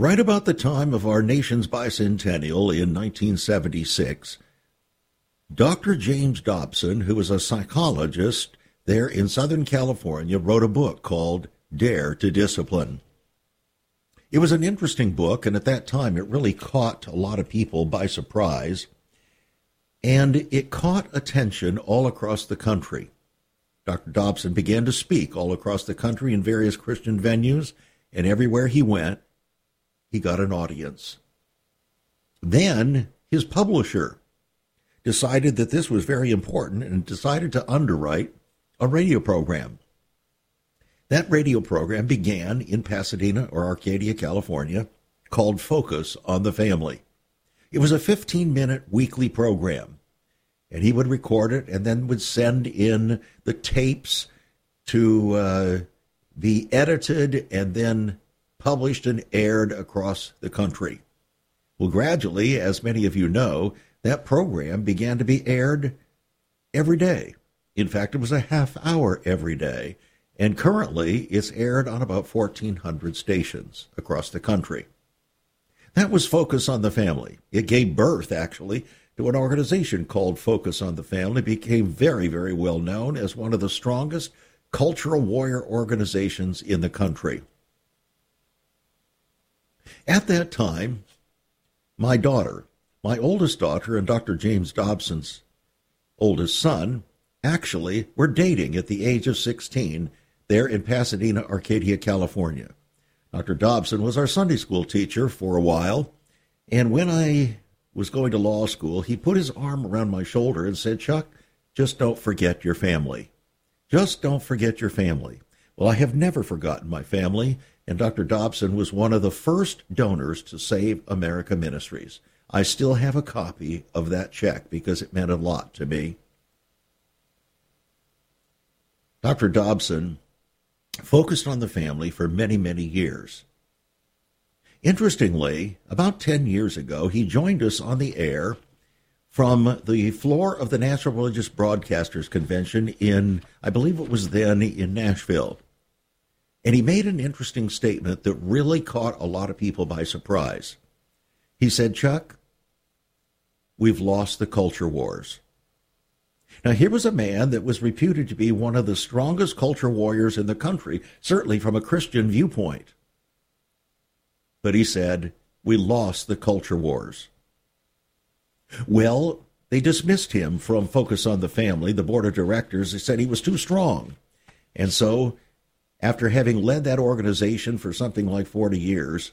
Right about the time of our nation's bicentennial in 1976, Dr. James Dobson, who was a psychologist there in Southern California, wrote a book called Dare to Discipline. It was an interesting book, and at that time it really caught a lot of people by surprise, and it caught attention all across the country. Dr. Dobson began to speak all across the country in various Christian venues, and everywhere he went, he got an audience. Then his publisher, decided that this was very important and decided to underwrite a radio program. That radio program began in Pasadena or Arcadia, California, called Focus on the Family. It was a 15 minute weekly program, and he would record it and then would send in the tapes to uh, be edited and then published and aired across the country. Well, gradually, as many of you know, that program began to be aired every day. In fact, it was a half hour every day. And currently, it's aired on about 1,400 stations across the country. That was Focus on the Family. It gave birth, actually, to an organization called Focus on the Family, became very, very well known as one of the strongest cultural warrior organizations in the country. At that time, my daughter, my oldest daughter and Dr. James Dobson's oldest son actually were dating at the age of 16 there in Pasadena, Arcadia, California. Dr. Dobson was our Sunday school teacher for a while, and when I was going to law school, he put his arm around my shoulder and said, Chuck, just don't forget your family. Just don't forget your family. Well, I have never forgotten my family, and Dr. Dobson was one of the first donors to Save America Ministries. I still have a copy of that check because it meant a lot to me. Dr. Dobson focused on the family for many, many years. Interestingly, about 10 years ago, he joined us on the air from the floor of the National Religious Broadcasters Convention in, I believe it was then in Nashville. And he made an interesting statement that really caught a lot of people by surprise. He said, Chuck, we've lost the culture wars. Now, here was a man that was reputed to be one of the strongest culture warriors in the country, certainly from a Christian viewpoint. But he said, We lost the culture wars. Well, they dismissed him from Focus on the Family. The board of directors they said he was too strong. And so, after having led that organization for something like 40 years,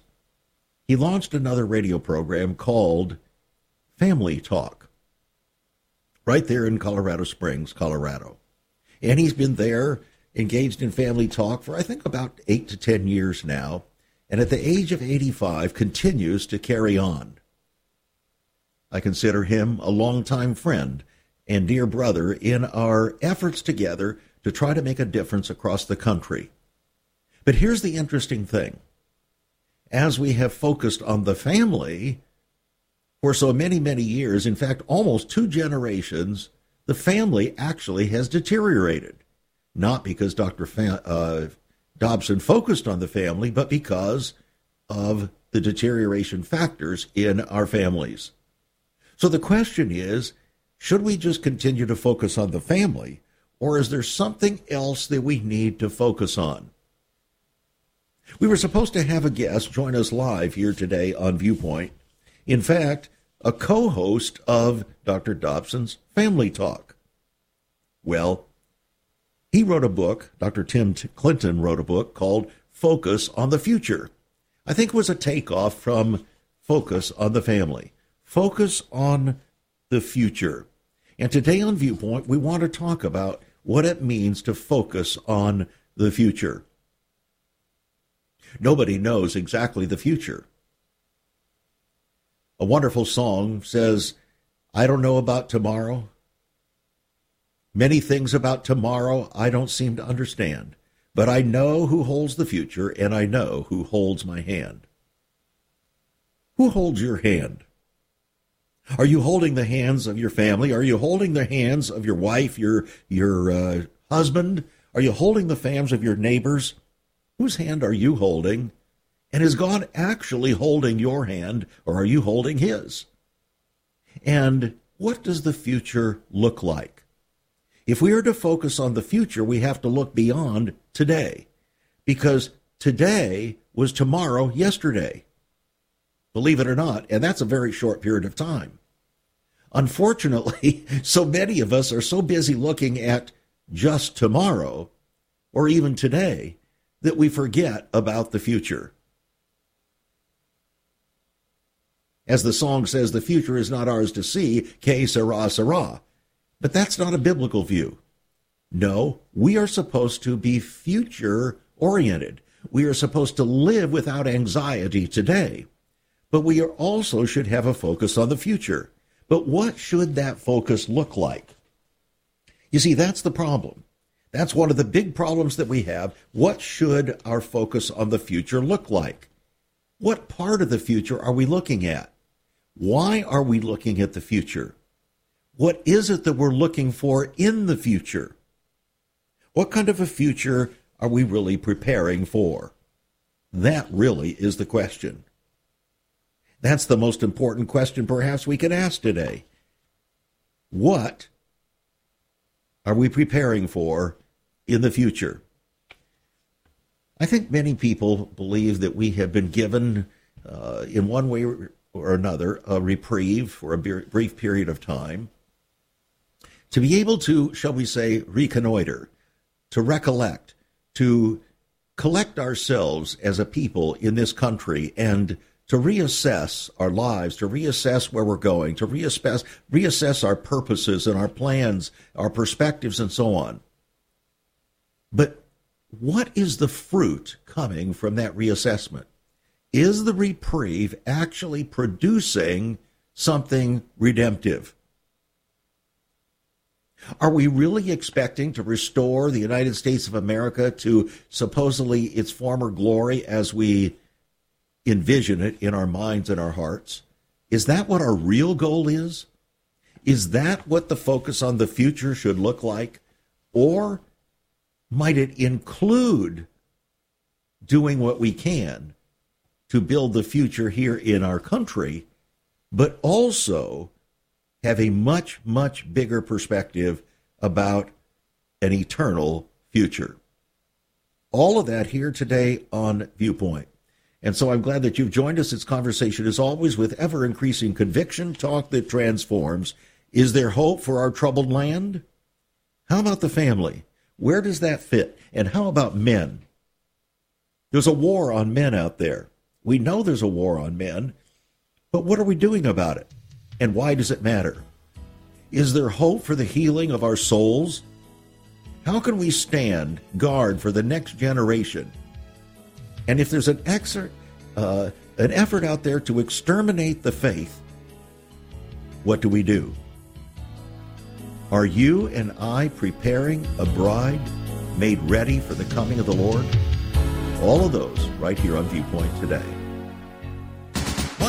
he launched another radio program called Family Talk, right there in Colorado Springs, Colorado. And he's been there engaged in family talk for, I think, about eight to 10 years now. And at the age of 85, continues to carry on. I consider him a longtime friend and dear brother in our efforts together to try to make a difference across the country. But here's the interesting thing. As we have focused on the family, for so many, many years, in fact, almost two generations, the family actually has deteriorated. Not because Dr. Fa- uh, Dobson focused on the family, but because of the deterioration factors in our families. So the question is should we just continue to focus on the family, or is there something else that we need to focus on? We were supposed to have a guest join us live here today on Viewpoint. In fact, a co host of Dr. Dobson's Family Talk. Well, he wrote a book, Dr. Tim Clinton wrote a book called Focus on the Future. I think it was a takeoff from Focus on the Family. Focus on the future. And today on Viewpoint, we want to talk about what it means to focus on the future. Nobody knows exactly the future. a wonderful song says, I don't know about tomorrow. Many things about tomorrow I don't seem to understand, but I know who holds the future and I know who holds my hand. Who holds your hand? Are you holding the hands of your family? Are you holding the hands of your wife, your your uh, husband? Are you holding the hands of your neighbors? Whose hand are you holding? And is God actually holding your hand, or are you holding His? And what does the future look like? If we are to focus on the future, we have to look beyond today, because today was tomorrow yesterday. Believe it or not, and that's a very short period of time. Unfortunately, so many of us are so busy looking at just tomorrow or even today that we forget about the future. As the song says, the future is not ours to see, que sera, sera. But that's not a biblical view. No, we are supposed to be future oriented. We are supposed to live without anxiety today. But we also should have a focus on the future. But what should that focus look like? You see, that's the problem. That's one of the big problems that we have. What should our focus on the future look like? What part of the future are we looking at? Why are we looking at the future? What is it that we're looking for in the future? What kind of a future are we really preparing for? That really is the question. That's the most important question perhaps we can ask today. What are we preparing for in the future? I think many people believe that we have been given, uh, in one way or another a reprieve for a brief period of time to be able to, shall we say, reconnoiter, to recollect, to collect ourselves as a people in this country and to reassess our lives, to reassess where we're going, to reassess, reassess our purposes and our plans, our perspectives, and so on. But what is the fruit coming from that reassessment? is the reprieve actually producing something redemptive? Are we really expecting to restore the United States of America to supposedly its former glory as we envision it in our minds and our hearts? Is that what our real goal is? Is that what the focus on the future should look like? Or might it include doing what we can to build the future here in our country, but also have a much, much bigger perspective about an eternal future. All of that here today on Viewpoint. And so I'm glad that you've joined us. This conversation, is always, with ever increasing conviction, talk that transforms. Is there hope for our troubled land? How about the family? Where does that fit? And how about men? There's a war on men out there. We know there's a war on men, but what are we doing about it? And why does it matter? Is there hope for the healing of our souls? How can we stand guard for the next generation? And if there's an, exer- uh, an effort out there to exterminate the faith, what do we do? Are you and I preparing a bride made ready for the coming of the Lord? All of those right here on Viewpoint today.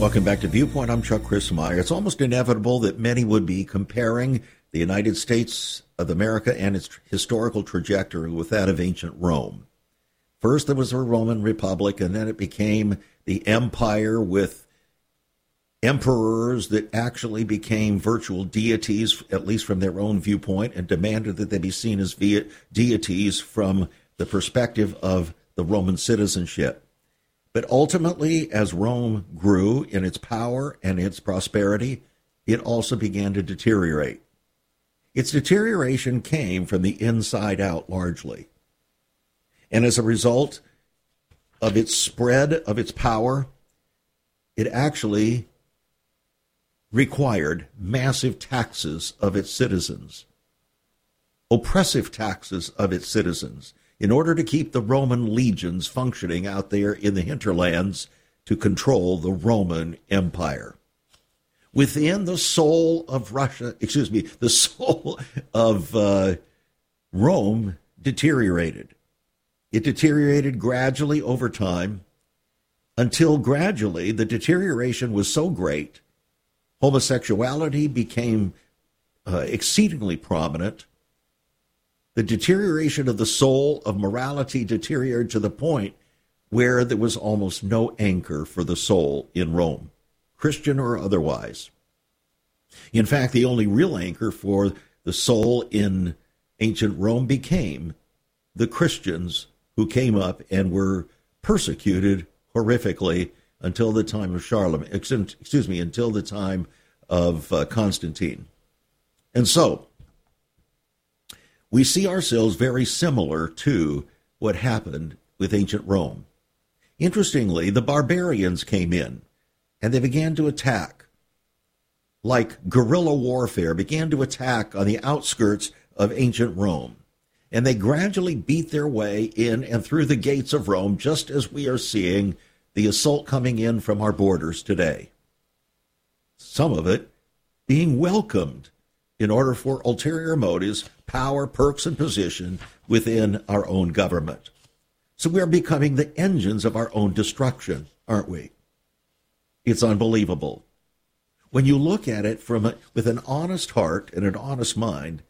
Welcome back to Viewpoint. I'm Chuck Crismier. It's almost inevitable that many would be comparing the United States of America and its historical trajectory with that of ancient Rome. First, there was a Roman Republic, and then it became the empire with emperors that actually became virtual deities, at least from their own viewpoint, and demanded that they be seen as deities from the perspective of the Roman citizenship. But ultimately, as Rome grew in its power and its prosperity, it also began to deteriorate. Its deterioration came from the inside out largely. And as a result of its spread of its power, it actually required massive taxes of its citizens, oppressive taxes of its citizens, in order to keep the Roman legions functioning out there in the hinterlands to control the Roman Empire. Within the soul of Russia, excuse me, the soul of uh, Rome deteriorated. It deteriorated gradually over time until gradually the deterioration was so great, homosexuality became uh, exceedingly prominent. The deterioration of the soul of morality deteriorated to the point where there was almost no anchor for the soul in Rome, Christian or otherwise. In fact, the only real anchor for the soul in ancient Rome became the Christians who came up and were persecuted horrifically until the time of Charlemagne, excuse me, until the time of uh, Constantine. And so, we see ourselves very similar to what happened with ancient Rome. Interestingly, the barbarians came in and they began to attack, like guerrilla warfare, began to attack on the outskirts of ancient Rome and they gradually beat their way in and through the gates of Rome, just as we are seeing the assault coming in from our borders today. Some of it being welcomed in order for ulterior motives, power, perks, and position within our own government. So we are becoming the engines of our own destruction, aren't we? It's unbelievable. When you look at it from a, with an honest heart and an honest mind,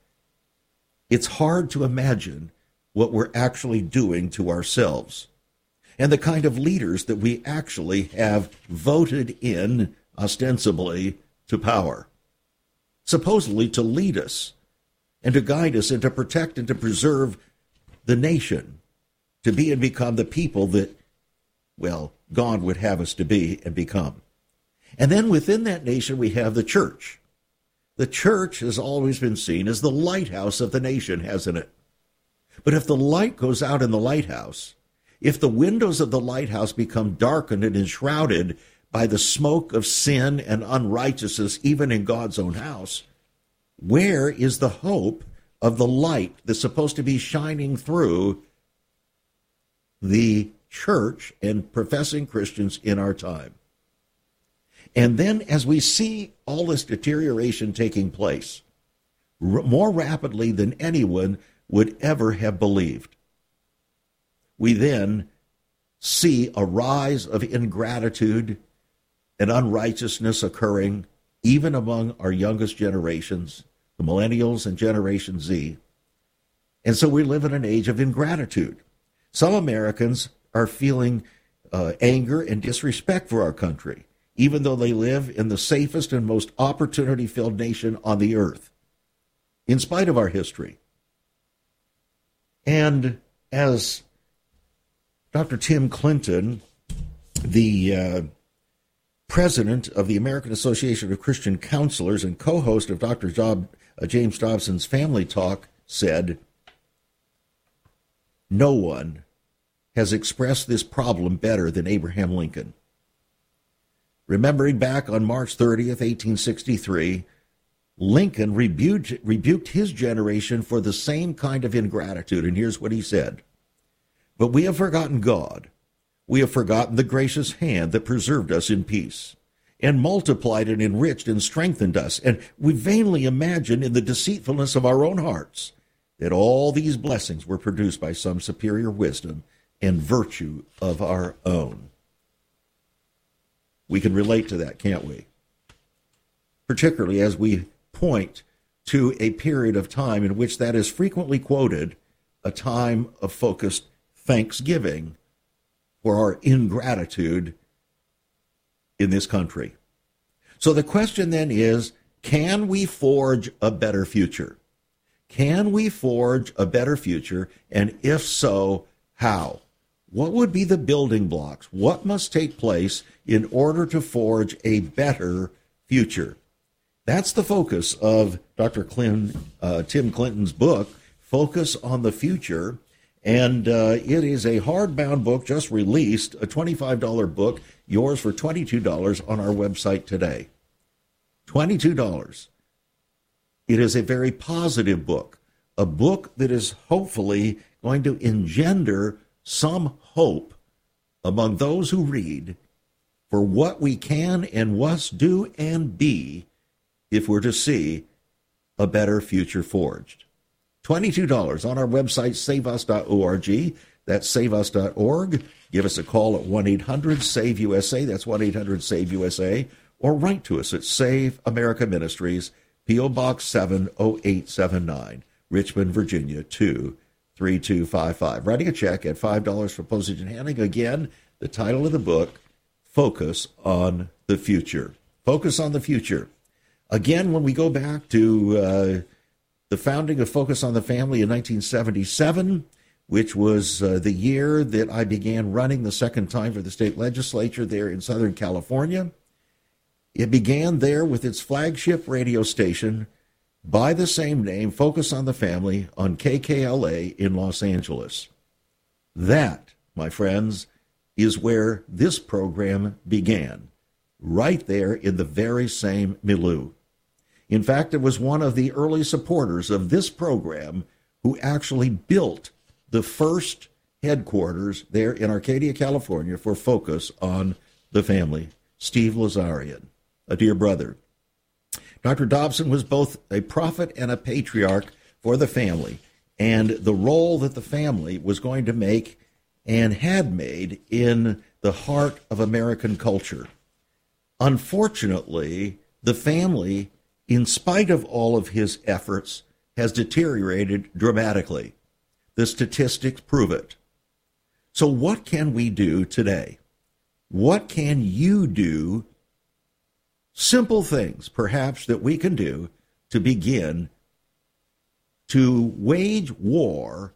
it's hard to imagine what we're actually doing to ourselves and the kind of leaders that we actually have voted in ostensibly to power, supposedly to lead us and to guide us and to protect and to preserve the nation, to be and become the people that, well, God would have us to be and become. And then within that nation, we have the church. The church has always been seen as the lighthouse of the nation, hasn't it? But if the light goes out in the lighthouse, if the windows of the lighthouse become darkened and enshrouded by the smoke of sin and unrighteousness, even in God's own house, where is the hope of the light that's supposed to be shining through the church and professing Christians in our time? And then, as we see all this deterioration taking place, r- more rapidly than anyone would ever have believed, we then see a rise of ingratitude and unrighteousness occurring even among our youngest generations, the millennials and Generation Z. And so we live in an age of ingratitude. Some Americans are feeling uh, anger and disrespect for our country even though they live in the safest and most opportunity filled nation on the earth, in spite of our history. And as Dr. Tim Clinton, the uh, president of the American Association of Christian Counselors and co host of Dr. Job, uh, James Dobson's Family Talk, said, No one has expressed this problem better than Abraham Lincoln. Remembering back on March 30th, 1863, Lincoln rebuked, rebuked his generation for the same kind of ingratitude. And here's what he said But we have forgotten God. We have forgotten the gracious hand that preserved us in peace and multiplied and enriched and strengthened us. And we vainly imagine in the deceitfulness of our own hearts that all these blessings were produced by some superior wisdom and virtue of our own. We can relate to that, can't we? Particularly as we point to a period of time in which that is frequently quoted a time of focused thanksgiving for our ingratitude in this country. So the question then is can we forge a better future? Can we forge a better future? And if so, how? what would be the building blocks? What must take place in order to forge a better future? That's the focus of Dr. Uh, Tim Clinton's book, Focus on the Future. And uh, it is a hardbound book just released, a $25 book, yours for $22 on our website today. $22. It is a very positive book, a book that is hopefully going to engender some hope among those who read for what we can and must do and be if we're to see a better future forged. $22 on our website, saveus.org. That's saveus.org. Give us a call at 1 800 SAVE USA. That's 1 800 SAVE USA. Or write to us at Save America Ministries, P.O. Box 70879, Richmond, Virginia 23255. Writing a check at $5 for postage and handling. Again, the title of the book, Focus on the Future. Focus on the Future. Again, when we go back to uh, the founding of Focus on the Family in 1977, which was uh, the year that I began running the second time for the state legislature there in Southern California. It began there with its flagship radio station by the same name, Focus on the Family, on KKLA in Los Angeles. That, my friends, is where this program began, right there in the very same milieu. In fact, it was one of the early supporters of this program who actually built the first headquarters there in Arcadia, California for Focus on the Family, Steve Lazarian, a dear brother. Dr. Dobson was both a prophet and a patriarch for the family, and the role that the family was going to make and had made in the heart of American culture. Unfortunately, the family in spite of all of his efforts, has deteriorated dramatically. The statistics prove it. So, what can we do today? What can you do? Simple things, perhaps, that we can do to begin to wage war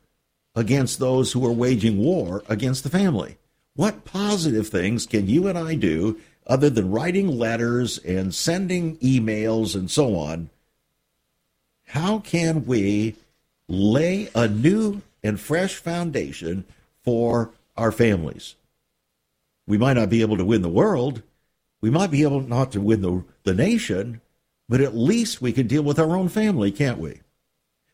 against those who are waging war against the family. What positive things can you and I do other than writing letters and sending emails and so on, how can we lay a new and fresh foundation for our families? We might not be able to win the world. We might be able not to win the, the nation, but at least we can deal with our own family, can't we?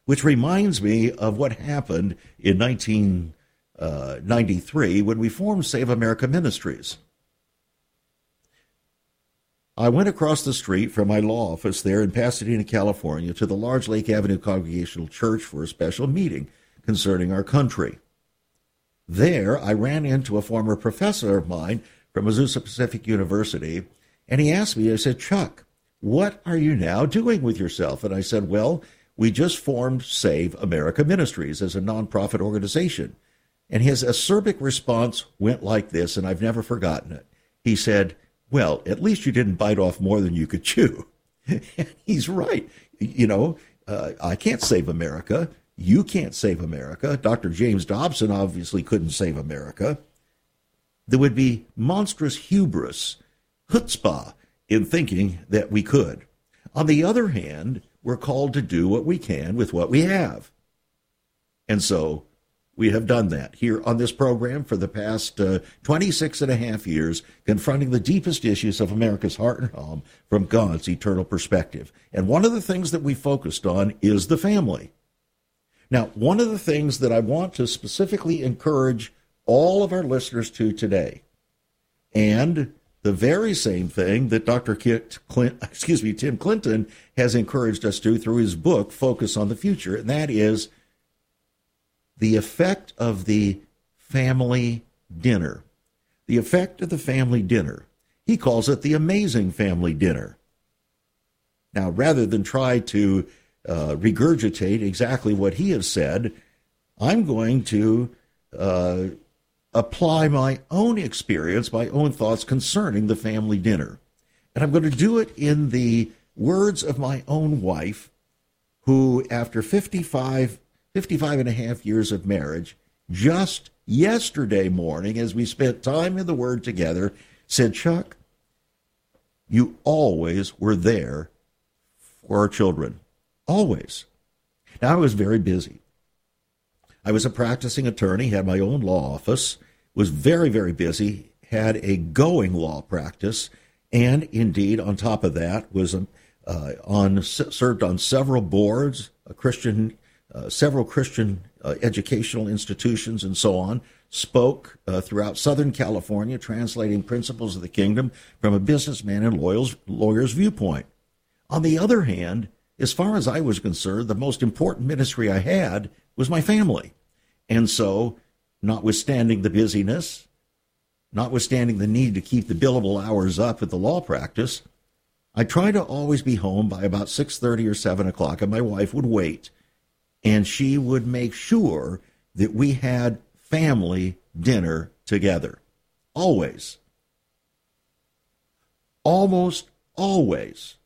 Which reminds me of what happened in 1993 uh, when we formed Save America Ministries. I went across the street from my law office there in Pasadena, California, to the large Lake Avenue Congregational Church for a special meeting concerning our country. There, I ran into a former professor of mine from Azusa Pacific University, and he asked me, I said, Chuck, what are you now doing with yourself? And I said, Well, we just formed Save America Ministries as a nonprofit organization. And his acerbic response went like this, and I've never forgotten it. He said, well, at least you didn't bite off more than you could chew. He's right. You know, uh, I can't save America. You can't save America. Dr. James Dobson obviously couldn't save America. There would be monstrous hubris, chutzpah, in thinking that we could. On the other hand, we're called to do what we can with what we have. And so we have done that here on this program for the past uh, 26 and a half years, confronting the deepest issues of America's heart and home from God's eternal perspective. And one of the things that we focused on is the family. Now, one of the things that I want to specifically encourage all of our listeners to today, and the very same thing that Dr. Clint, excuse me, Tim Clinton has encouraged us to through his book, Focus on the Future, and that is the effect of the family dinner. The effect of the family dinner. He calls it the amazing family dinner. Now, rather than try to uh, regurgitate exactly what he has said, I'm going to uh, apply my own experience, my own thoughts concerning the family dinner. And I'm going to do it in the words of my own wife, who, after 55 55 and a half years of marriage, just yesterday morning, as we spent time in the Word together, said, Chuck, you always were there for our children. Always. Now, I was very busy. I was a practicing attorney, had my own law office, was very, very busy, had a going law practice, and indeed, on top of that, was um, uh, on served on several boards, a Christian, uh, several Christian uh, educational institutions, and so on. Spoke uh, throughout Southern California, translating principles of the kingdom from a businessman and lawyer's, lawyer's viewpoint. On the other hand, as far as I was concerned, the most important ministry I had was my family. And so, notwithstanding the busyness, notwithstanding the need to keep the billable hours up at the law practice, I tried to always be home by about 6:30 or 7 o'clock, and my wife would wait, and she would make sure that we had family dinner together. Always. Almost always.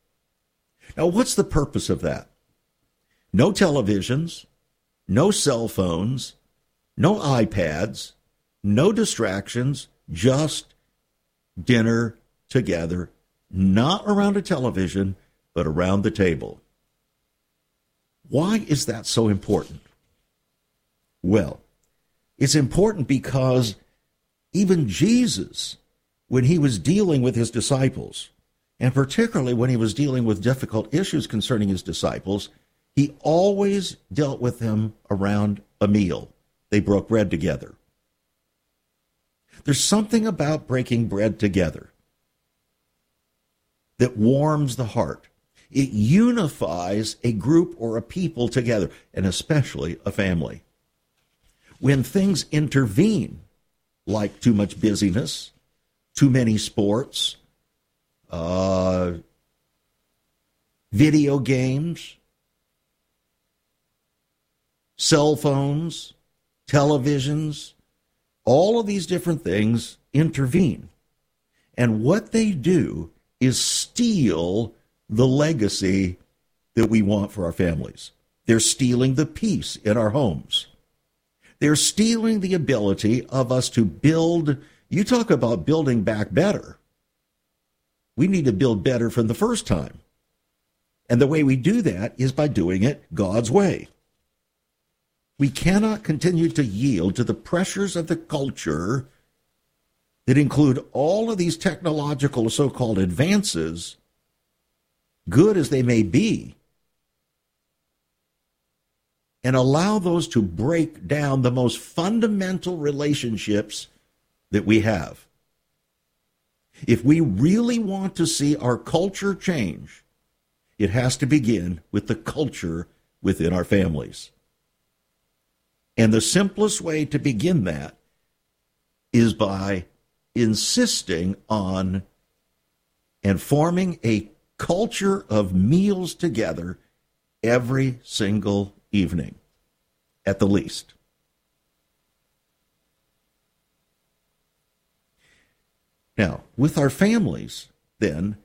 Now, what's the purpose of that? No televisions, no cell phones, no iPads, no distractions, just dinner together, not around a television, but around the table. Why is that so important? Well, it's important because even Jesus, when he was dealing with his disciples, and particularly when he was dealing with difficult issues concerning his disciples, he always dealt with them around a meal. They broke bread together. There's something about breaking bread together that warms the heart. It unifies a group or a people together, and especially a family. When things intervene, like too much busyness, too many sports, uh, video games, cell phones, televisions, all of these different things intervene. And what they do is steal the legacy that we want for our families. They're stealing the peace in our homes. They're stealing the ability of us to build. You talk about building back better. We need to build better from the first time. And the way we do that is by doing it God's way. We cannot continue to yield to the pressures of the culture that include all of these technological so called advances, good as they may be, and allow those to break down the most fundamental relationships that we have. If we really want to see our culture change, it has to begin with the culture within our families. And the simplest way to begin that is by insisting on and forming a culture of meals together every single evening, at the least. Now, with our families, then,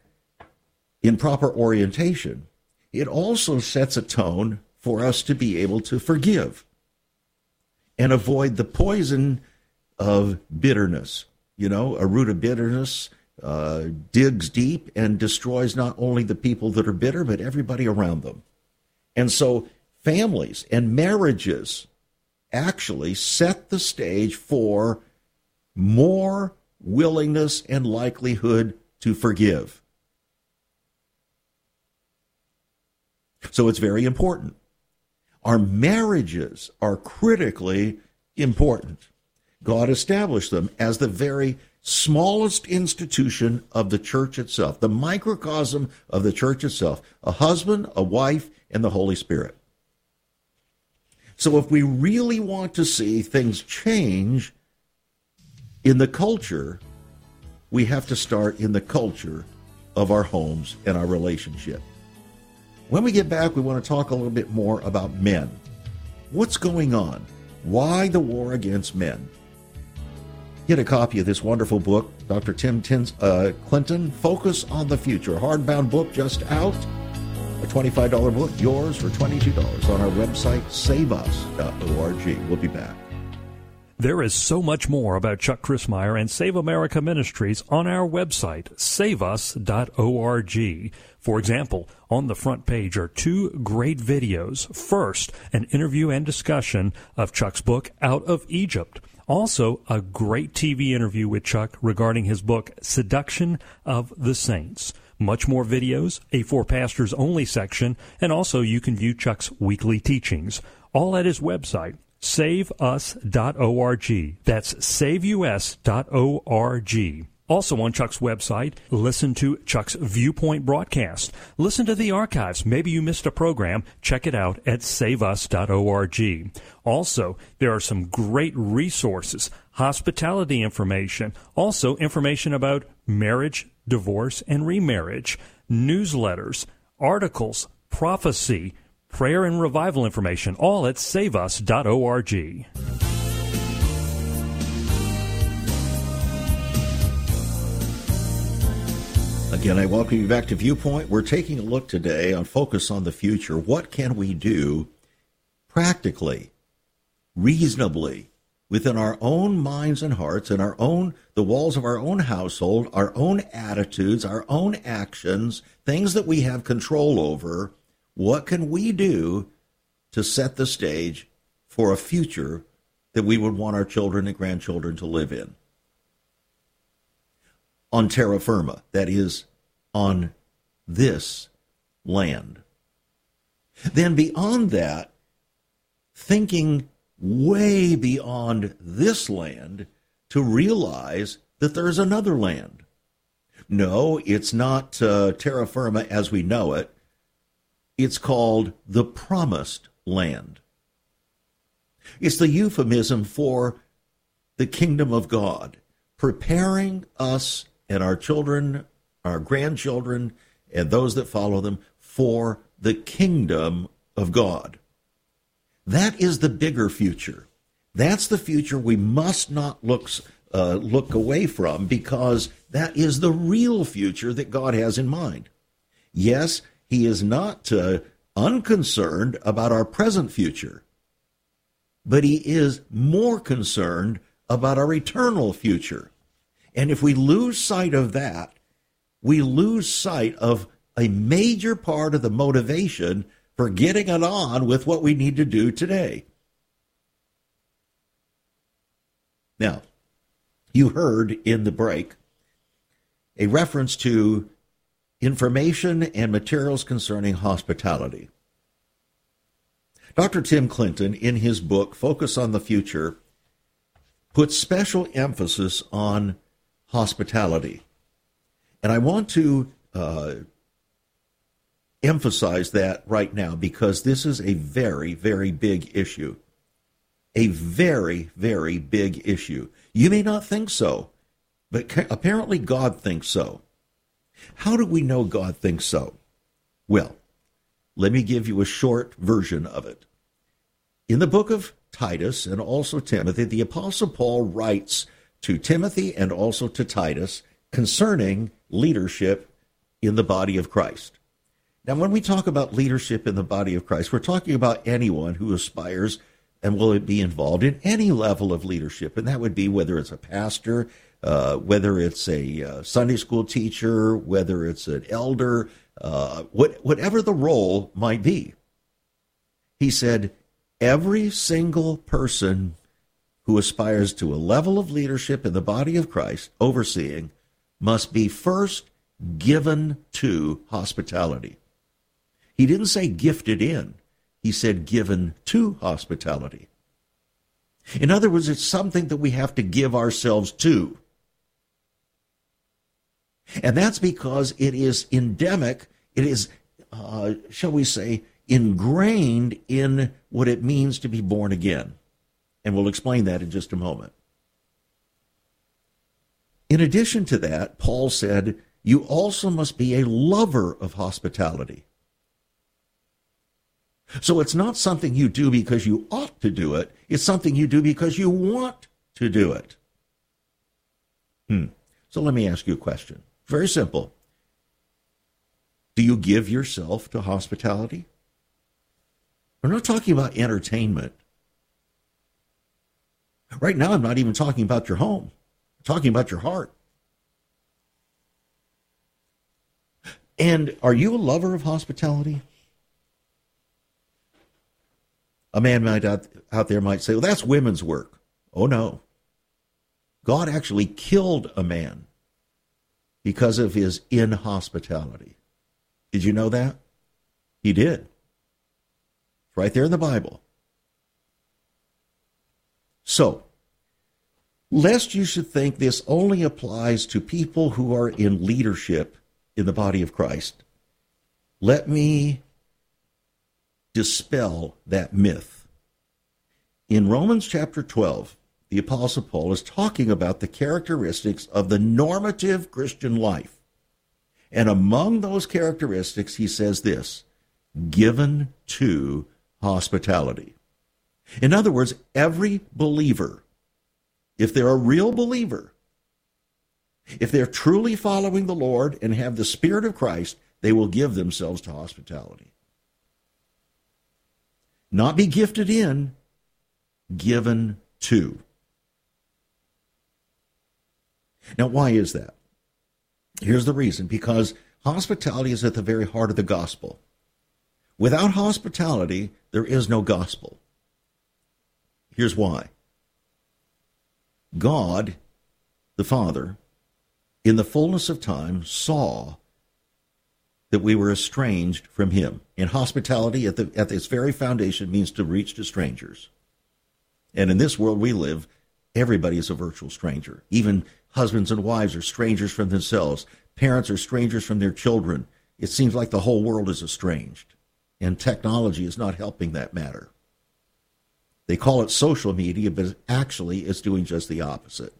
in proper orientation, it also sets a tone for us to be able to forgive and avoid the poison of bitterness. You know, a root of bitterness uh, digs deep and destroys not only the people that are bitter, but everybody around them. And so, families and marriages actually set the stage for more willingness and likelihood to forgive. So it's very important. Our marriages are critically important. God established them as the very smallest institution of the church itself, the microcosm of the church itself a husband, a wife, and the Holy Spirit. So, if we really want to see things change in the culture, we have to start in the culture of our homes and our relationship. When we get back, we want to talk a little bit more about men. What's going on? Why the war against men? Get a copy of this wonderful book, Dr. Tim Tins, uh, Clinton, Focus on the Future. Hardbound book just out. A $25 book, yours for $22 on our website, saveus.org. We'll be back. There is so much more about Chuck Crismier and Save America Ministries on our website, saveus.org. For example, on the front page are two great videos. First, an interview and discussion of Chuck's book, Out of Egypt. Also, a great TV interview with Chuck regarding his book, Seduction of the Saints. Much more videos, a For Pastors Only section, and also you can view Chuck's weekly teachings. All at his website, saveus.org. That's saveus.org. Also on Chuck's website, listen to Chuck's Viewpoint broadcast. Listen to the archives. Maybe you missed a program. Check it out at saveus.org. Also, there are some great resources, hospitality information, also information about marriage, divorce, and remarriage, newsletters, articles, prophecy, prayer and revival information, all at saveus.org. Again, I welcome you back to Viewpoint. We're taking a look today on Focus on the Future. What can we do practically, reasonably, within our own minds and hearts and our own the walls of our own household, our own attitudes, our own actions, things that we have control over what can we do to set the stage for a future that we would want our children and grandchildren to live in? On terra firma, that is, on this land. Then beyond that, thinking way beyond this land to realize that there's another land. No, it's not uh, terra firma as we know it. It's called the promised land. It's the euphemism for the kingdom of God, preparing us and our children, our grandchildren, and those that follow them for the kingdom of God. That is the bigger future. That's the future we must not look uh, look away from because that is the real future that God has in mind. Yes, he is not uh, unconcerned about our present future, but he is more concerned about our eternal future. And if we lose sight of that, we lose sight of a major part of the motivation for getting it on with what we need to do today. Now, you heard in the break a reference to information and materials concerning hospitality. Dr. Tim Clinton, in his book Focus on the Future, puts special emphasis on hospitality. And I want to uh, emphasize that right now because this is a very, very big issue. A very, very big issue. You may not think so, but apparently God thinks so. How do we know God thinks so? Well, let me give you a short version of it. In the book of Titus and also Timothy, the Apostle Paul writes to Timothy and also to Titus concerning leadership in the body of Christ. Now, when we talk about leadership in the body of Christ, we're talking about anyone who aspires and will be involved in any level of leadership. And that would be whether it's a pastor, uh, whether it's a uh, Sunday school teacher, whether it's an elder, uh, what, whatever the role might be. He said, every single person who aspires to a level of leadership in the body of Christ, overseeing, must be first given to hospitality. He didn't say gifted in, he said given to hospitality. In other words, it's something that we have to give ourselves to. And that's because it is endemic, it is, uh, shall we say, ingrained in what it means to be born again. And we'll explain that in just a moment. In addition to that, Paul said, you also must be a lover of hospitality. So it's not something you do because you ought to do it, it's something you do because you want to do it. Hmm. So let me ask you a question. Very simple. Do you give yourself to hospitality? We're not talking about entertainment. Right now, I'm not even talking about your home, talking about your heart. And are you a lover of hospitality? A man might out, out there might say, well, that's women's work. Oh, no. God actually killed a man because of his inhospitality. Did you know that? He did. It's right there in the Bible. So, lest you should think this only applies to people who are in leadership in the body of Christ, let me dispel that myth. In Romans chapter 12, the Apostle Paul is talking about the characteristics of the normative Christian life. And among those characteristics, he says this given to hospitality. In other words, every believer, if they're a real believer, if they're truly following the Lord and have the Spirit of Christ, they will give themselves to hospitality. Not be gifted in, given to. Now, why is that? Here's the reason because hospitality is at the very heart of the gospel. Without hospitality, there is no gospel. Here's why God, the Father, in the fullness of time, saw that we were estranged from Him. And hospitality, at, the, at its very foundation, means to reach to strangers. And in this world we live, everybody is a virtual stranger. Even husbands and wives are strangers from themselves. Parents are strangers from their children. It seems like the whole world is estranged. And technology is not helping that matter. They call it social media, but actually it's doing just the opposite.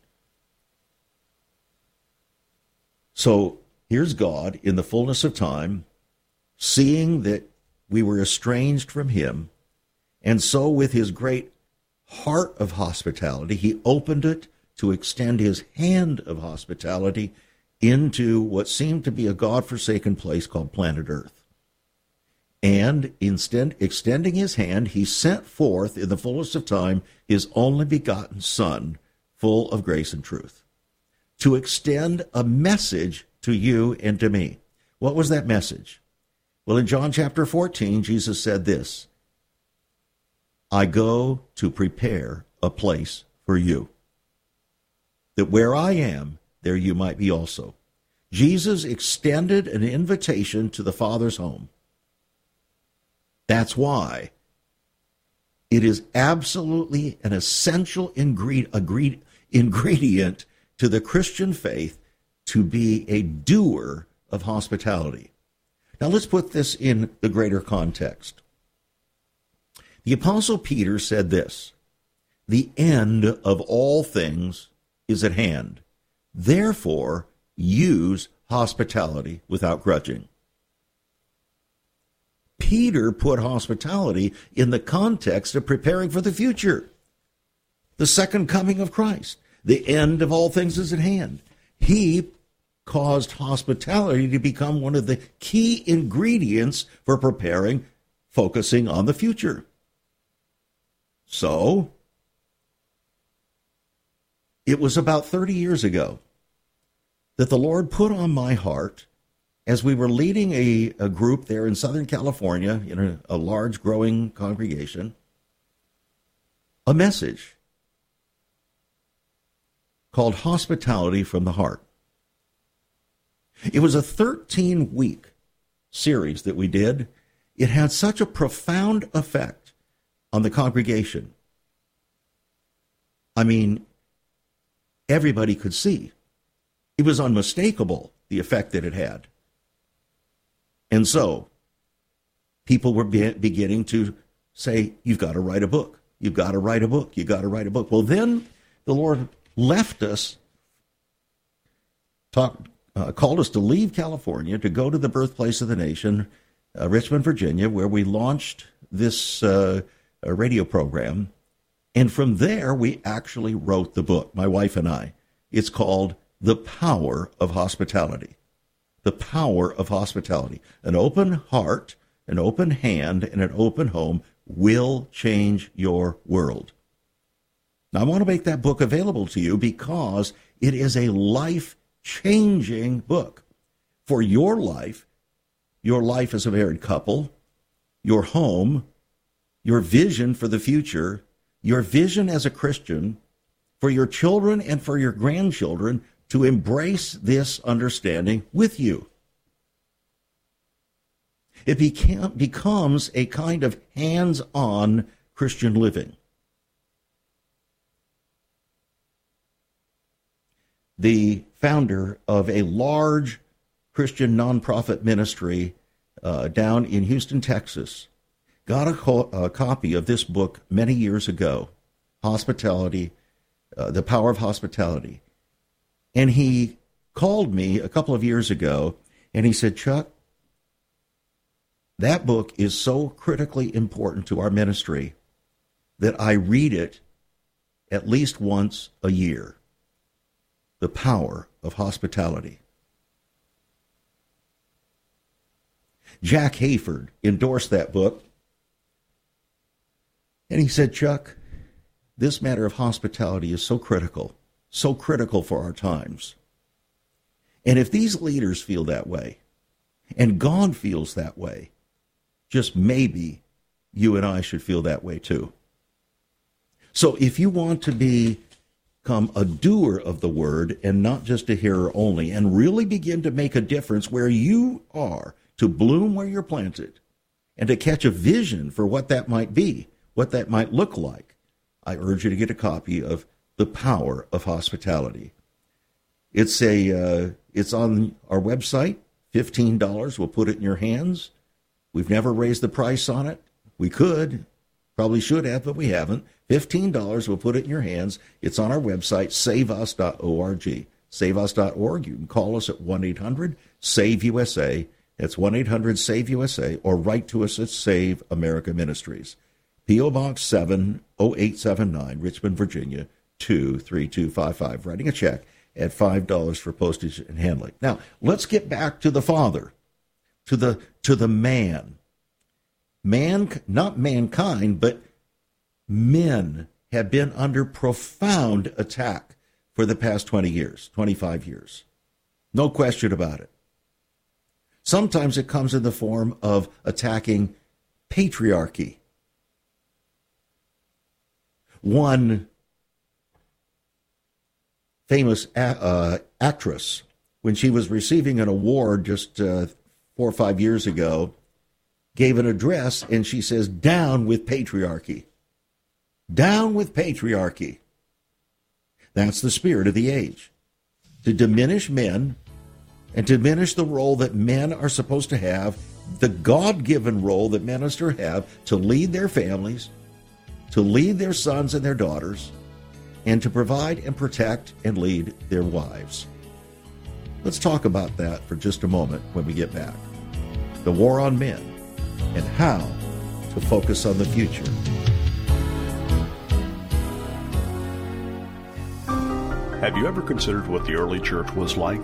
So here's God in the fullness of time, seeing that we were estranged from Him, and so with His great heart of hospitality, He opened it to extend His hand of hospitality into what seemed to be a God forsaken place called planet Earth. And instead, extending his hand, he sent forth in the fullness of time his only begotten Son, full of grace and truth, to extend a message to you and to me. What was that message? Well, in John chapter 14, Jesus said this I go to prepare a place for you, that where I am, there you might be also. Jesus extended an invitation to the Father's home that's why it is absolutely an essential ingredient to the Christian faith to be a doer of hospitality. Now let's put this in the greater context. The Apostle Peter said this The end of all things is at hand. Therefore, use hospitality without grudging. Peter put hospitality in the context of preparing for the future. The second coming of Christ. The end of all things is at hand. He caused hospitality to become one of the key ingredients for preparing, focusing on the future. So, it was about 30 years ago that the Lord put on my heart as we were leading a, a group there in Southern California in a, a large growing congregation, a message called Hospitality from the Heart. It was a 13 week series that we did. It had such a profound effect on the congregation. I mean, everybody could see. It was unmistakable, the effect that it had. And so people were be- beginning to say, You've got to write a book. You've got to write a book. You've got to write a book. Well, then the Lord left us, talk, uh, called us to leave California to go to the birthplace of the nation, uh, Richmond, Virginia, where we launched this uh, radio program. And from there, we actually wrote the book, my wife and I. It's called The Power of Hospitality the power of hospitality. An open heart, an open hand, and an open home will change your world. Now, I want to make that book available to you because it is a life changing book for your life, your life as a married couple, your home, your vision for the future, your vision as a Christian, for your children and for your grandchildren to embrace this understanding with you. It became, becomes a kind of hands on Christian living. The founder of a large Christian nonprofit ministry uh, down in Houston, Texas, got a, co- a, copy of this book many years ago, Hospitality, uh, The Power of Hospitality. And he called me a couple of years ago and he said, Chuck, that book is so critically important to our ministry that I read it at least once a year. The Power of Hospitality. Jack Hayford endorsed that book. And he said, Chuck, this matter of hospitality is so critical, so critical for our times. And if these leaders feel that way, and God feels that way, just maybe you and I should feel that way too. So if you want to become a doer of the word and not just a hearer only, and really begin to make a difference where you are, to bloom where you're planted, and to catch a vision for what that might be, what that might look like, I urge you to get a copy of The Power of Hospitality. It's a uh, it's on our website. Fifteen dollars. We'll put it in your hands. We've never raised the price on it. We could, probably should have, but we haven't. $15, we'll put it in your hands. It's on our website, saveus.org. Saveus.org. You can call us at 1 800 SAVE USA. That's 1 800 SAVE USA, or write to us at Save America Ministries. P.O. Box 70879, Richmond, Virginia 23255. Writing a check at $5 for postage and handling. Now, let's get back to the Father to the to the man. Man not mankind, but men have been under profound attack for the past 20 years, 25 years. No question about it. Sometimes it comes in the form of attacking patriarchy. One famous a- uh, actress, when she was receiving an award just uh, four or five years ago, gave an address, and she says, Down with patriarchy. Down with patriarchy. That's the spirit of the age. To diminish men and diminish the role that men are supposed to have, the God given role that men are to have to lead their families, to lead their sons and their daughters, and to provide and protect and lead their wives. Let's talk about that for just a moment when we get back the war on men, and how to focus on the future. Have you ever considered what the early church was like?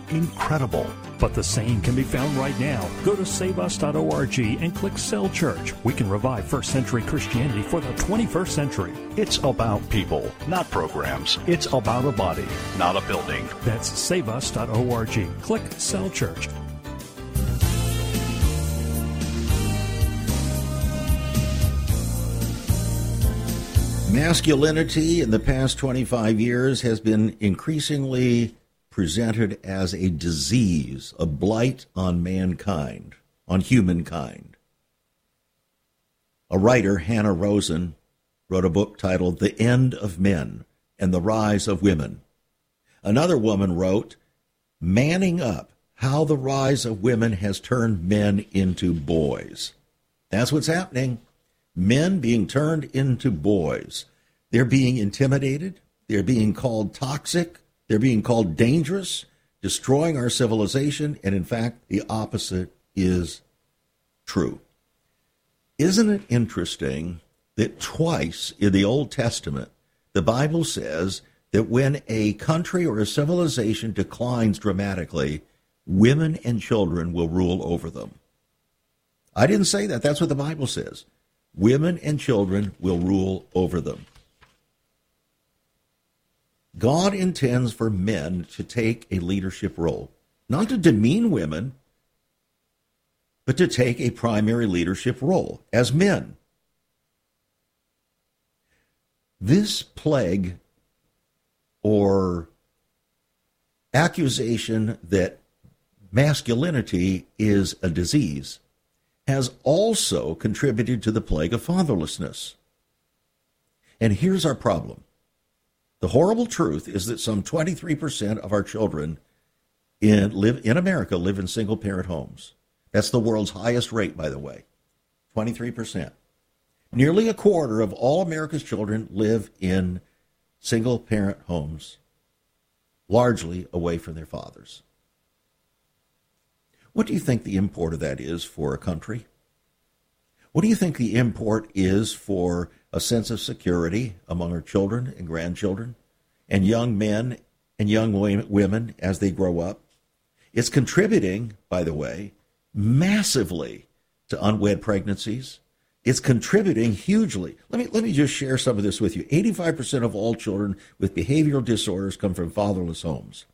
Incredible. But the same can be found right now. Go to saveus.org and click Cell Church. We can revive first century Christianity for the 21st century. It's about people, not programs. It's about a body, not a building. That's saveus.org. Click Cell Church. Masculinity in the past 25 years has been increasingly presented as a disease, a blight on mankind, on humankind. A writer, Hanna Rosin, wrote a book titled The End of Men and the Rise of Women. Another woman wrote, Manning Up how the rise of women has turned men into boys. That's what's happening. Men being turned into boys. They're being intimidated. They're being called toxic. They're being called dangerous, destroying our civilization. And in fact, the opposite is true. Isn't it interesting that twice in the Old Testament, the Bible says that when a country or a civilization declines dramatically, women and children will rule over them. I didn't say that. That's what the Bible says. Women and children will rule over them. God intends for men to take a leadership role, not to demean women, but to take a primary leadership role as men. This plague or accusation that masculinity is a disease has also contributed to the plague of fatherlessness. And here's our problem the horrible truth is that some 23% of our children in, live, in America live in single parent homes. That's the world's highest rate, by the way 23%. Nearly a quarter of all America's children live in single parent homes, largely away from their fathers. What do you think the import of that is for a country? What do you think the import is for a sense of security among our children and grandchildren and young men and young women as they grow up? It's contributing, by the way, massively to unwed pregnancies. It's contributing hugely. Let me let me just share some of this with you. 85% of all children with behavioral disorders come from fatherless homes.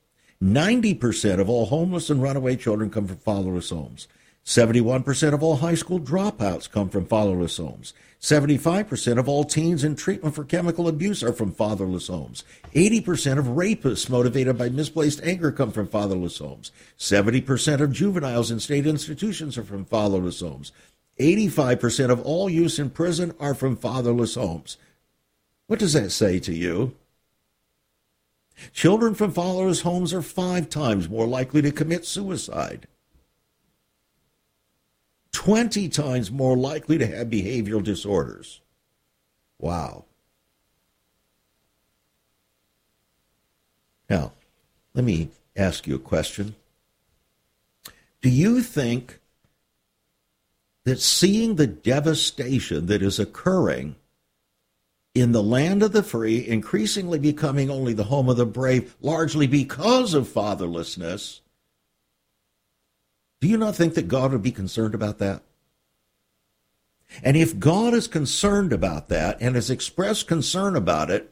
90% of all homeless and runaway children come from fatherless homes. 71% of all high school dropouts come from fatherless homes. 75% of all teens in treatment for chemical abuse are from fatherless homes. 80% of rapists motivated by misplaced anger come from fatherless homes. 70% of juveniles in state institutions are from fatherless homes. 85% of all youths in prison are from fatherless homes. What does that say to you? Children from fatherless homes are five times more likely to commit suicide. 20 times more likely to have behavioral disorders. Wow. Now, let me ask you a question. Do you think that seeing the devastation that is occurring in the land of the free, increasingly becoming only the home of the brave, largely because of fatherlessness, do you not think that God would be concerned about that? And if God is concerned about that and has expressed concern about it,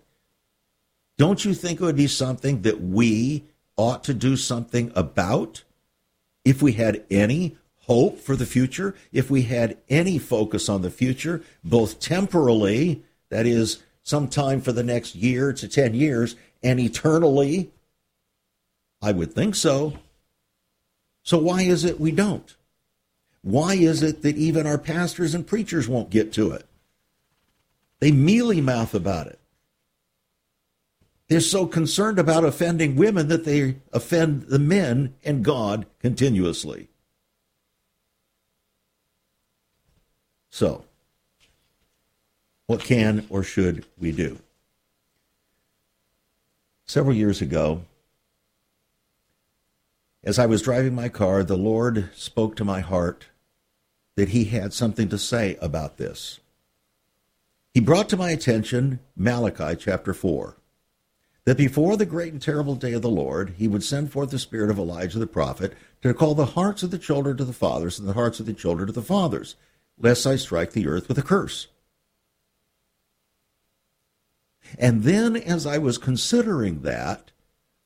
don't you think it would be something that we ought to do something about if we had any hope for the future, if we had any focus on the future, both temporally, that is, sometime for the next year to 10 years, and eternally? I would think so. So why is it we don't? Why is it that even our pastors and preachers won't get to it? They mealy mouth about it. They're so concerned about offending women that they offend the men and God continuously. So, what can or should we do? Several years ago, as I was driving my car, the Lord spoke to my heart that He had something to say about this. He brought to my attention Malachi chapter 4 that before the great and terrible day of the Lord, he would send forth the spirit of Elijah the prophet to call the hearts of the children to the fathers and the hearts of the children to the fathers, lest I strike the earth with a curse. And then, as I was considering that,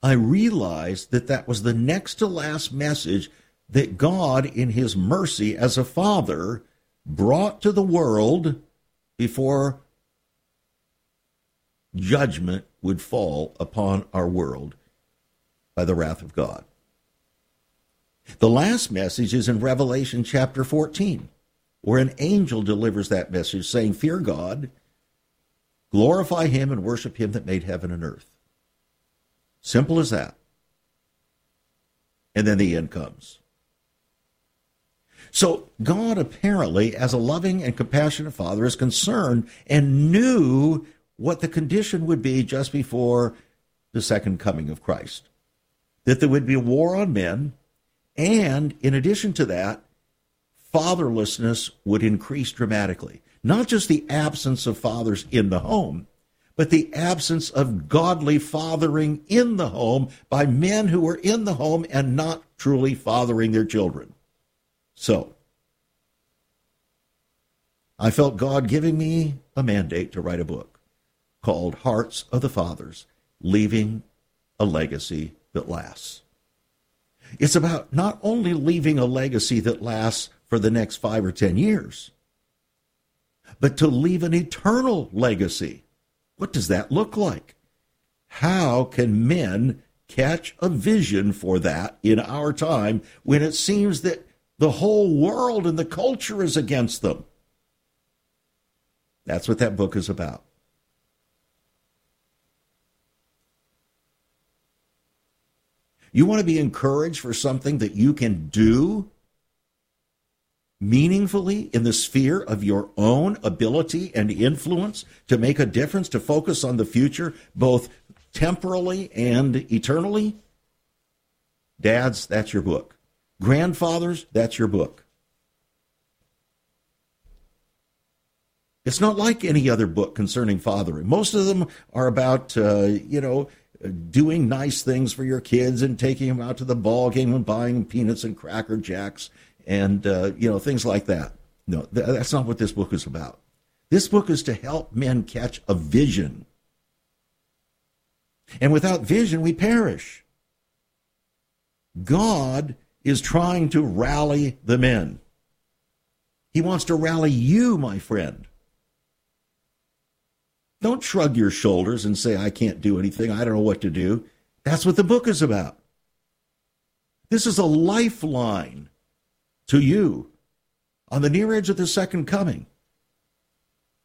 I realized that that was the next to last message that God, in His mercy as a father, brought to the world before judgment would fall upon our world by the wrath of God. The last message is in Revelation chapter 14, where an angel delivers that message saying, Fear God, glorify Him, and worship Him that made heaven and earth. Simple as that. and then the end comes. So God apparently, as a loving and compassionate father, is concerned and knew what the condition would be just before the second coming of Christ. That there would be a war on men, and in addition to that, fatherlessness would increase dramatically. Not just the absence of fathers in the home, but the absence of godly fathering in the home by men who were in the home and not truly fathering their children. So, I felt God giving me a mandate to write a book called Hearts of the Fathers Leaving a Legacy That Lasts. It's about not only leaving a legacy that lasts for the next five or ten years, but to leave an eternal legacy. What does that look like? How can men catch a vision for that in our time when it seems that the whole world and the culture is against them? That's what that book is about. You want to be encouraged for something that you can do meaningfully in the sphere of your own ability and influence to make a difference, to focus on the future, both temporally and eternally? Dads, that's your book. Grandfathers, that's your book. It's not like any other book concerning fathering. Most of them are about, uh, you know, doing nice things for your kids and taking them out to the ball game and buying peanuts and cracker jacks and uh, you know things like that. No, th- that's not what this book is about. This book is to help men catch a vision. And without vision, we perish. God is trying to rally the men. He wants to rally you, my friend. Don't shrug your shoulders and say, I can't do anything. I don't know what to do. That's what the book is about. This is a lifeline to you on the near edge of the second coming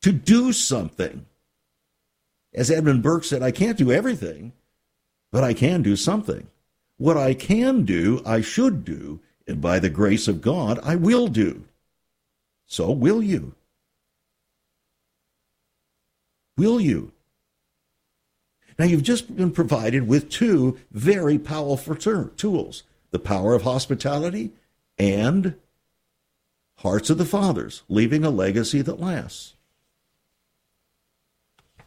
to do something. As Edmund Burke said, I can't do everything, but I can do something. What I can do, I should do, and by the grace of God, I will do. So will you. Will you? Now, you've just been provided with two very powerful tools the power of hospitality and Hearts of the Fathers, leaving a legacy that lasts.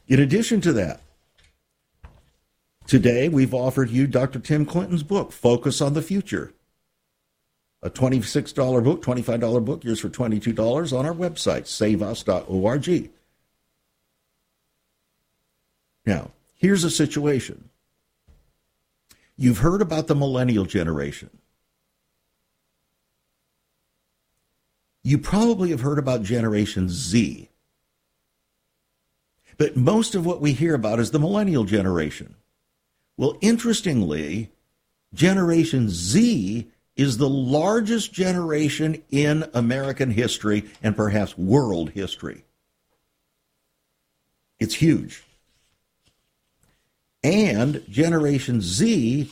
In addition to that, today we've offered you Dr. Tim Clinton's book, Focus on the Future. A $26 book, $25 book, yours for $22 on our website, saveus.org. Now, here's a situation. You've heard about the millennial generation. You probably have heard about Generation Z. But most of what we hear about is the millennial generation. Well, interestingly, Generation Z is the largest generation in American history and perhaps world history. It's huge. And Generation Z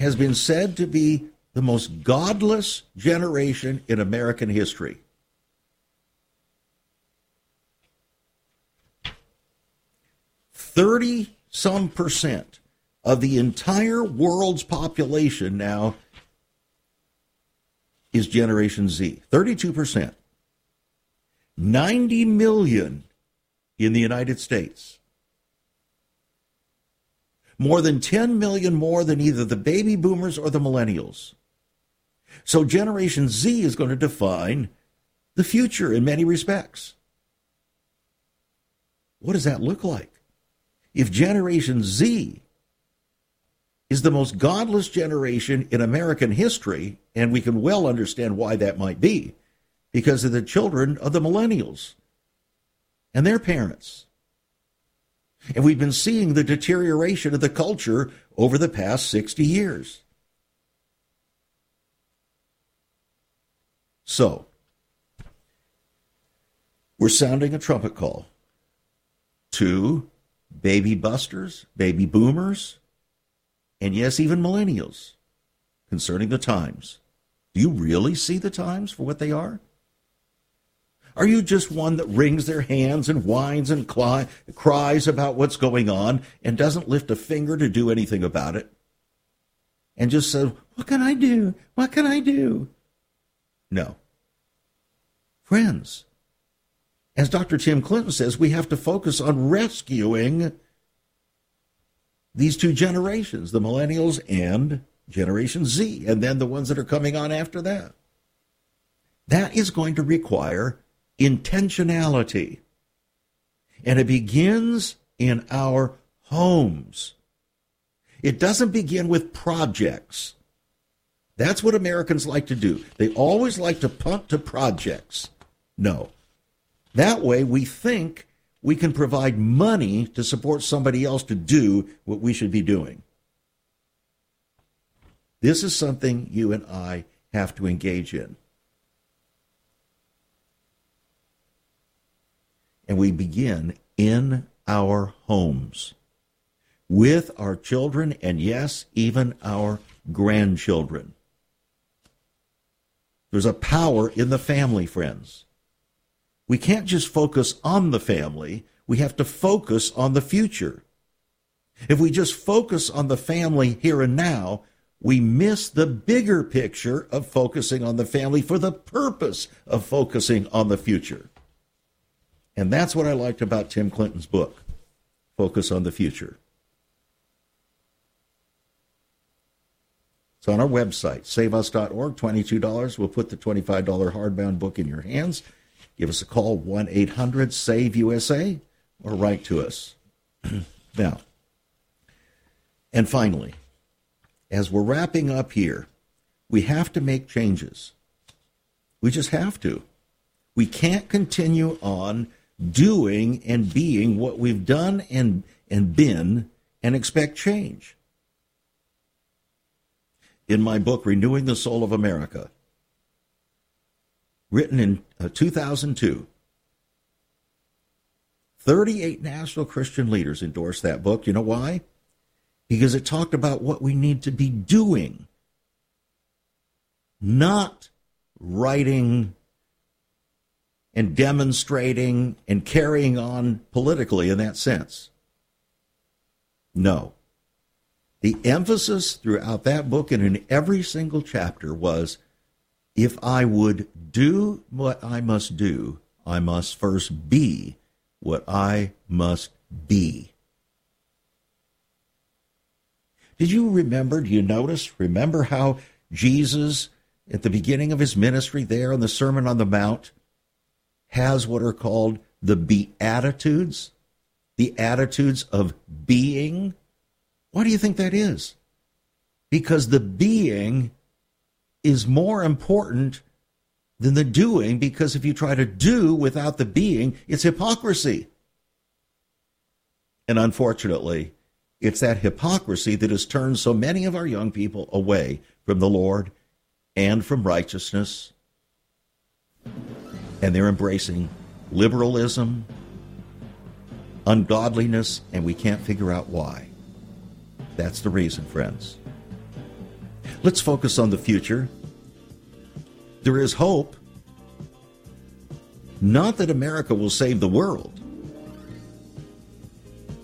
has been said to be the most godless generation in American history. Thirty some percent of the entire world's population now is Generation Z. 32%. 90 million in the United States more than 10 million more than either the baby boomers or the millennials. So Generation Z is going to define the future in many respects. What does that look like? If Generation Z is the most godless generation in American history, and we can well understand why that might be, because of the children of the millennials and their parents. And we've been seeing the deterioration of the culture over the past 60 years. So, we're sounding a trumpet call to baby busters, baby boomers, and yes, even millennials. concerning the times. Do you really see the times for what they are? Are you just one that wrings their hands and whines and cry, cries about what's going on and doesn't lift a finger to do anything about it? And just says, What can I do? What can I do? No. Friends, as Dr. Tim Clinton says, we have to focus on rescuing these two generations, the millennials and Generation Z, and then the ones that are coming on after that. That is going to require intentionality. And it begins in our homes. It doesn't begin with projects. That's what Americans like to do. They always like to punt to projects. No. That way we think we can provide money to support somebody else to do what we should be doing. This is something you and I have to engage in. And we begin in our homes with our children and, yes, even our grandchildren. There's a power in the family, friends. We can't just focus on the family, we have to focus on the future. If we just focus on the family here and now, we miss the bigger picture of focusing on the family for the purpose of focusing on the future. And that's what I liked about Tim Clinton's book, Focus on the Future. It's on our website, saveus.org, $22. We'll put the $25 hardbound book in your hands. Give us a call, 1 800 SAVE USA, or write to us. now, and finally, as we're wrapping up here, we have to make changes. We just have to. We can't continue on doing and being what we've done and, and been and expect change. In my book, Renewing the Soul of America, written in uh, 2002. 38 national Christian leaders endorsed that book. You know why? Because it talked about what we need to be doing, not writing and demonstrating and carrying on politically in that sense. No. The emphasis throughout that book and in every single chapter was if I would do what I must do, I must first be what I must be. Did you remember, do you notice, remember how Jesus, at the beginning of his ministry there on the Sermon on the Mount, has what are called the Beatitudes? The attitudes of being? Why do you think that is? Because the being is more important than the doing because if you try to do without the being, it's hypocrisy. And unfortunately, it's that hypocrisy that has turned so many of our young people away from the Lord and from righteousness. And they're embracing liberalism, ungodliness, and we can't figure out why. That's the reason, friends. Let's focus on the future. There is hope. Not that America will save the world,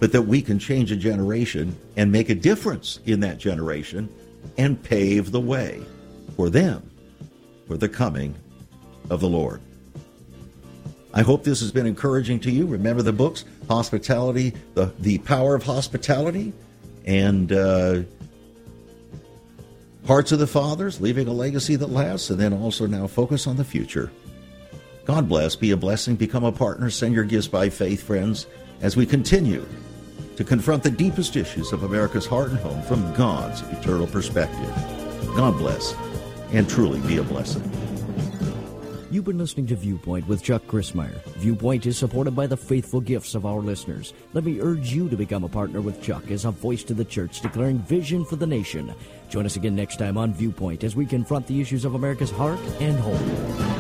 but that we can change a generation and make a difference in that generation and pave the way for them for the coming of the Lord. I hope this has been encouraging to you. Remember the books, Hospitality, the, the Power of Hospitality, and uh, Hearts of the Fathers, Leaving a Legacy That Lasts, and then also now focus on the future. God bless, be a blessing, become a partner, send your gifts by faith, friends, as we continue to confront the deepest issues of America's heart and home from God's eternal perspective. God bless, and truly be a blessing. You've been listening to Viewpoint with Chuck Crismier. Viewpoint is supported by the faithful gifts of our listeners. Let me urge you to become a partner with Chuck as a voice to the church declaring vision for the nation. Join us again next time on Viewpoint as we confront the issues of America's heart and home.